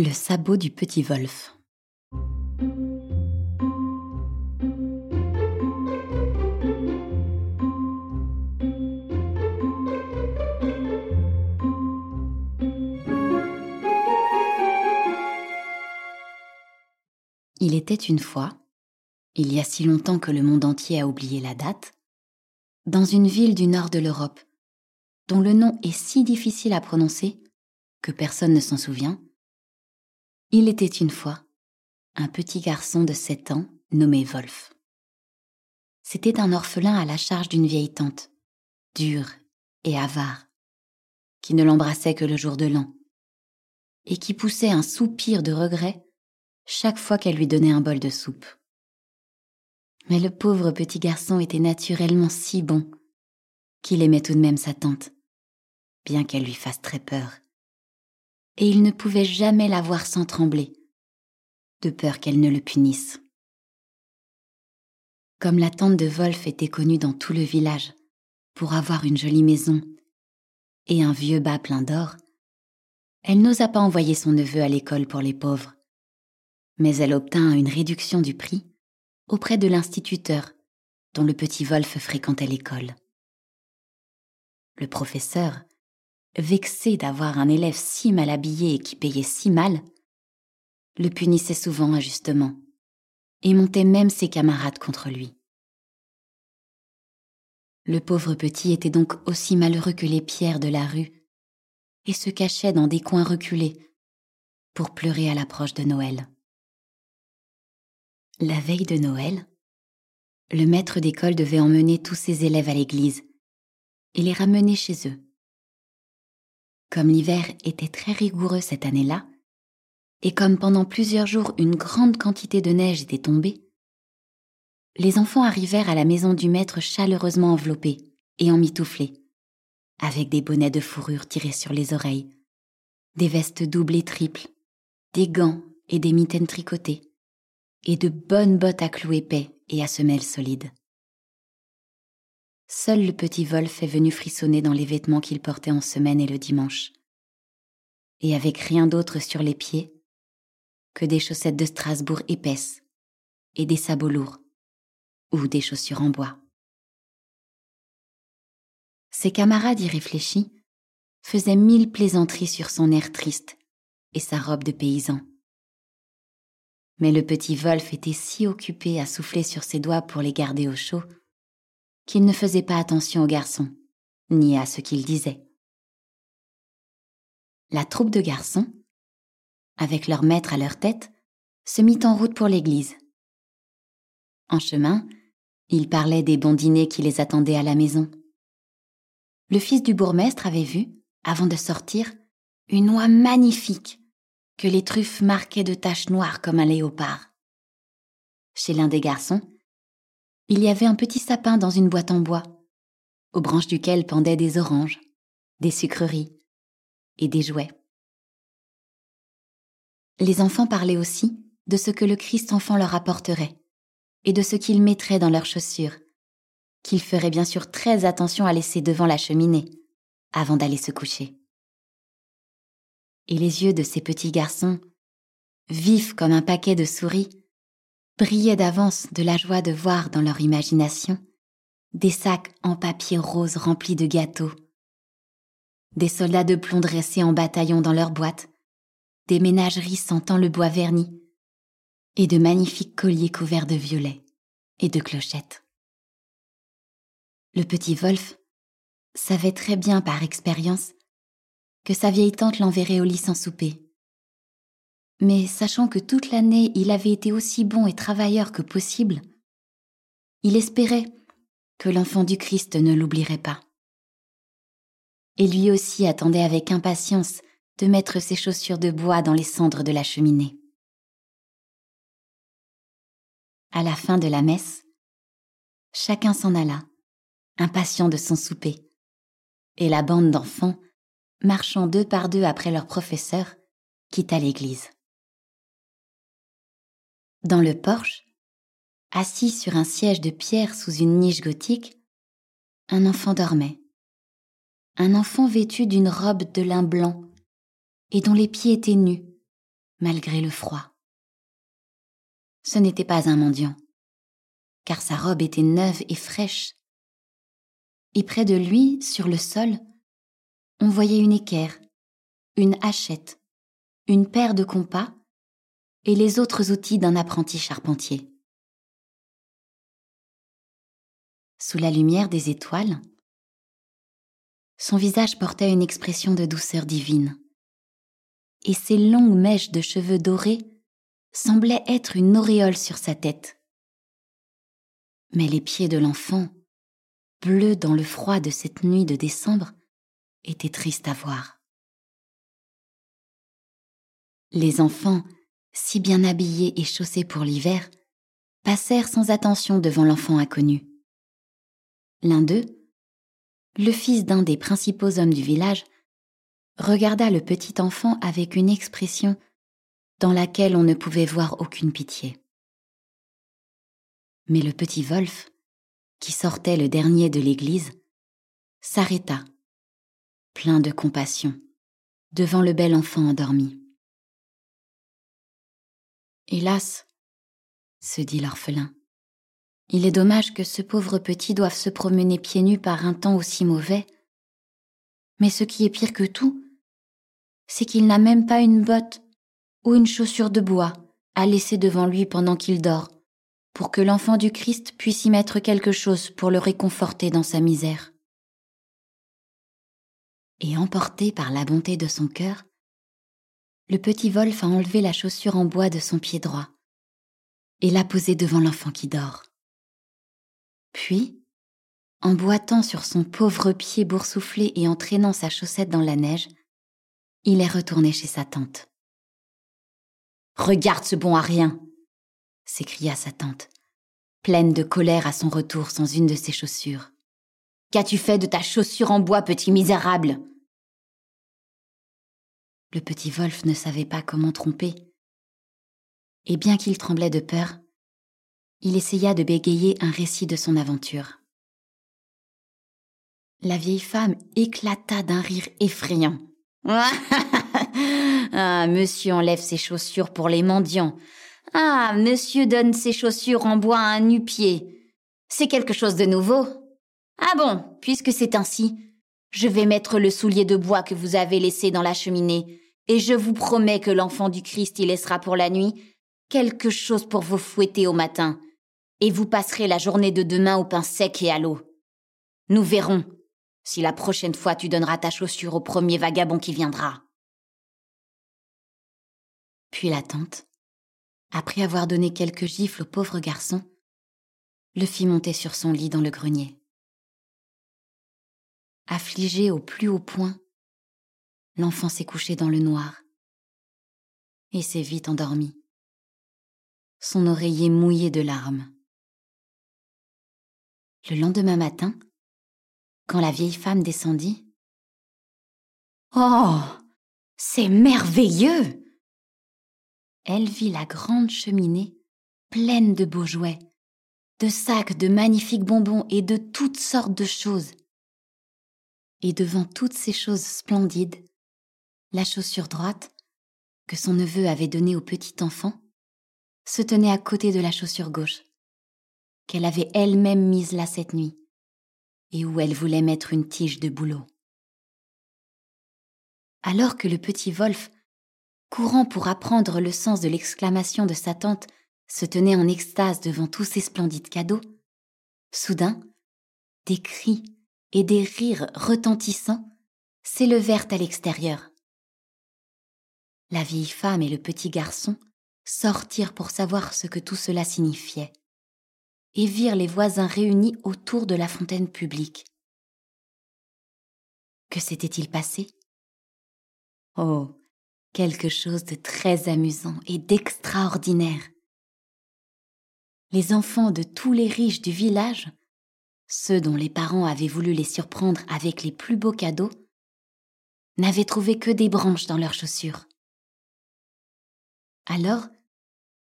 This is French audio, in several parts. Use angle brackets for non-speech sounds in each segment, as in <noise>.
Le sabot du petit Wolf. Il était une fois, il y a si longtemps que le monde entier a oublié la date, dans une ville du nord de l'Europe, dont le nom est si difficile à prononcer que personne ne s'en souvient, il était une fois un petit garçon de sept ans nommé Wolf. C'était un orphelin à la charge d'une vieille tante, dure et avare, qui ne l'embrassait que le jour de l'an, et qui poussait un soupir de regret chaque fois qu'elle lui donnait un bol de soupe. Mais le pauvre petit garçon était naturellement si bon qu'il aimait tout de même sa tante, bien qu'elle lui fasse très peur. Et il ne pouvait jamais la voir sans trembler, de peur qu'elle ne le punisse. Comme la tante de Wolf était connue dans tout le village pour avoir une jolie maison et un vieux bas plein d'or, elle n'osa pas envoyer son neveu à l'école pour les pauvres mais elle obtint une réduction du prix auprès de l'instituteur dont le petit Wolf fréquentait l'école. Le professeur, vexé d'avoir un élève si mal habillé et qui payait si mal, le punissait souvent injustement et montait même ses camarades contre lui. Le pauvre petit était donc aussi malheureux que les pierres de la rue et se cachait dans des coins reculés pour pleurer à l'approche de Noël. La veille de Noël, le maître d'école devait emmener tous ses élèves à l'église et les ramener chez eux. Comme l'hiver était très rigoureux cette année-là, et comme pendant plusieurs jours une grande quantité de neige était tombée, les enfants arrivèrent à la maison du maître chaleureusement enveloppés et emmitouflés, avec des bonnets de fourrure tirés sur les oreilles, des vestes doubles et triples, des gants et des mitaines tricotées, et de bonnes bottes à clous épais et à semelles solides. Seul le petit Wolf est venu frissonner dans les vêtements qu'il portait en semaine et le dimanche, et avec rien d'autre sur les pieds que des chaussettes de Strasbourg épaisses et des sabots lourds ou des chaussures en bois. Ses camarades irréfléchis faisaient mille plaisanteries sur son air triste et sa robe de paysan. Mais le petit Wolf était si occupé à souffler sur ses doigts pour les garder au chaud qu'il ne faisait pas attention aux garçons, ni à ce qu'ils disaient. La troupe de garçons, avec leur maître à leur tête, se mit en route pour l'église. En chemin, ils parlaient des bons dîners qui les attendaient à la maison. Le fils du bourgmestre avait vu, avant de sortir, une oie magnifique que les truffes marquaient de taches noires comme un léopard. Chez l'un des garçons, il y avait un petit sapin dans une boîte en bois, aux branches duquel pendaient des oranges, des sucreries et des jouets. Les enfants parlaient aussi de ce que le Christ enfant leur apporterait et de ce qu'ils mettraient dans leurs chaussures, qu'ils feraient bien sûr très attention à laisser devant la cheminée avant d'aller se coucher et les yeux de ces petits garçons, vifs comme un paquet de souris, brillaient d'avance de la joie de voir dans leur imagination des sacs en papier rose remplis de gâteaux, des soldats de plomb dressés en bataillon dans leurs boîtes, des ménageries sentant le bois verni, et de magnifiques colliers couverts de violets et de clochettes. Le petit Wolf savait très bien par expérience que sa vieille tante l'enverrait au lit sans souper. Mais sachant que toute l'année il avait été aussi bon et travailleur que possible, il espérait que l'enfant du Christ ne l'oublierait pas. Et lui aussi attendait avec impatience de mettre ses chaussures de bois dans les cendres de la cheminée. À la fin de la messe, chacun s'en alla, impatient de son souper, et la bande d'enfants marchant deux par deux après leur professeur, quitta l'église. Dans le porche, assis sur un siège de pierre sous une niche gothique, un enfant dormait. Un enfant vêtu d'une robe de lin blanc et dont les pieds étaient nus, malgré le froid. Ce n'était pas un mendiant, car sa robe était neuve et fraîche. Et près de lui, sur le sol, on voyait une équerre, une hachette, une paire de compas et les autres outils d'un apprenti charpentier. Sous la lumière des étoiles, son visage portait une expression de douceur divine, et ses longues mèches de cheveux dorés semblaient être une auréole sur sa tête. Mais les pieds de l'enfant, bleus dans le froid de cette nuit de décembre, étaient tristes à voir. Les enfants, si bien habillés et chaussés pour l'hiver, passèrent sans attention devant l'enfant inconnu. L'un d'eux, le fils d'un des principaux hommes du village, regarda le petit enfant avec une expression dans laquelle on ne pouvait voir aucune pitié. Mais le petit Wolf, qui sortait le dernier de l'église, s'arrêta, plein de compassion, devant le bel enfant endormi. Hélas, se dit l'orphelin, il est dommage que ce pauvre petit doive se promener pieds nus par un temps aussi mauvais. Mais ce qui est pire que tout, c'est qu'il n'a même pas une botte ou une chaussure de bois à laisser devant lui pendant qu'il dort, pour que l'enfant du Christ puisse y mettre quelque chose pour le réconforter dans sa misère. Et emporté par la bonté de son cœur, le petit Wolf a enlevé la chaussure en bois de son pied droit et l'a posée devant l'enfant qui dort. Puis, en boitant sur son pauvre pied boursouflé et en traînant sa chaussette dans la neige, il est retourné chez sa tante. Regarde ce bon à rien s'écria sa tante, pleine de colère à son retour sans une de ses chaussures. Qu'as-tu fait de ta chaussure en bois, petit misérable? Le petit Wolf ne savait pas comment tromper. Et bien qu'il tremblait de peur, il essaya de bégayer un récit de son aventure. La vieille femme éclata d'un rire effrayant. <laughs> ah, monsieur enlève ses chaussures pour les mendiants. Ah, monsieur donne ses chaussures en bois à un nu-pied. C'est quelque chose de nouveau. Ah bon, puisque c'est ainsi, je vais mettre le soulier de bois que vous avez laissé dans la cheminée, et je vous promets que l'enfant du Christ y laissera pour la nuit quelque chose pour vous fouetter au matin, et vous passerez la journée de demain au pain sec et à l'eau. Nous verrons si la prochaine fois tu donneras ta chaussure au premier vagabond qui viendra. Puis la tante, après avoir donné quelques gifles au pauvre garçon, le fit monter sur son lit dans le grenier. Affligé au plus haut point, l'enfant s'est couché dans le noir et s'est vite endormi, son oreiller mouillé de larmes. Le lendemain matin, quand la vieille femme descendit, Oh C'est merveilleux Elle vit la grande cheminée pleine de beaux jouets, de sacs de magnifiques bonbons et de toutes sortes de choses. Et devant toutes ces choses splendides, la chaussure droite, que son neveu avait donnée au petit enfant, se tenait à côté de la chaussure gauche qu'elle avait elle-même mise là cette nuit, et où elle voulait mettre une tige de bouleau. Alors que le petit Wolf, courant pour apprendre le sens de l'exclamation de sa tante, se tenait en extase devant tous ces splendides cadeaux, soudain, des cris et des rires retentissants s'élevèrent à l'extérieur. La vieille femme et le petit garçon sortirent pour savoir ce que tout cela signifiait et virent les voisins réunis autour de la fontaine publique. Que s'était-il passé? Oh, quelque chose de très amusant et d'extraordinaire. Les enfants de tous les riches du village, ceux dont les parents avaient voulu les surprendre avec les plus beaux cadeaux, n'avaient trouvé que des branches dans leurs chaussures. Alors,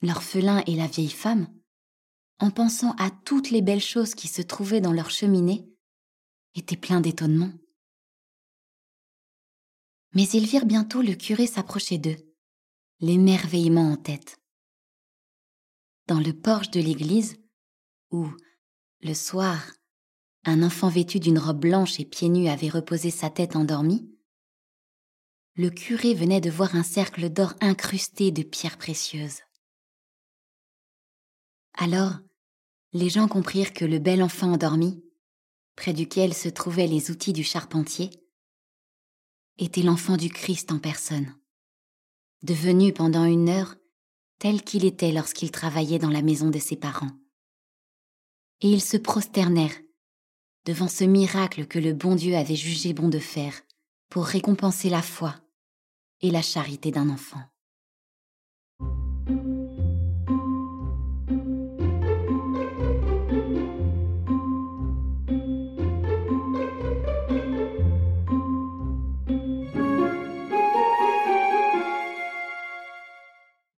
l'orphelin et la vieille femme, en pensant à toutes les belles choses qui se trouvaient dans leur cheminée, étaient pleins d'étonnement. Mais ils virent bientôt le curé s'approcher d'eux, l'émerveillement en tête. Dans le porche de l'église, où, le soir, un enfant vêtu d'une robe blanche et pieds nus avait reposé sa tête endormie, le curé venait de voir un cercle d'or incrusté de pierres précieuses. Alors, les gens comprirent que le bel enfant endormi, près duquel se trouvaient les outils du charpentier, était l'enfant du Christ en personne, devenu pendant une heure tel qu'il était lorsqu'il travaillait dans la maison de ses parents. Et ils se prosternèrent devant ce miracle que le bon Dieu avait jugé bon de faire pour récompenser la foi et la charité d'un enfant.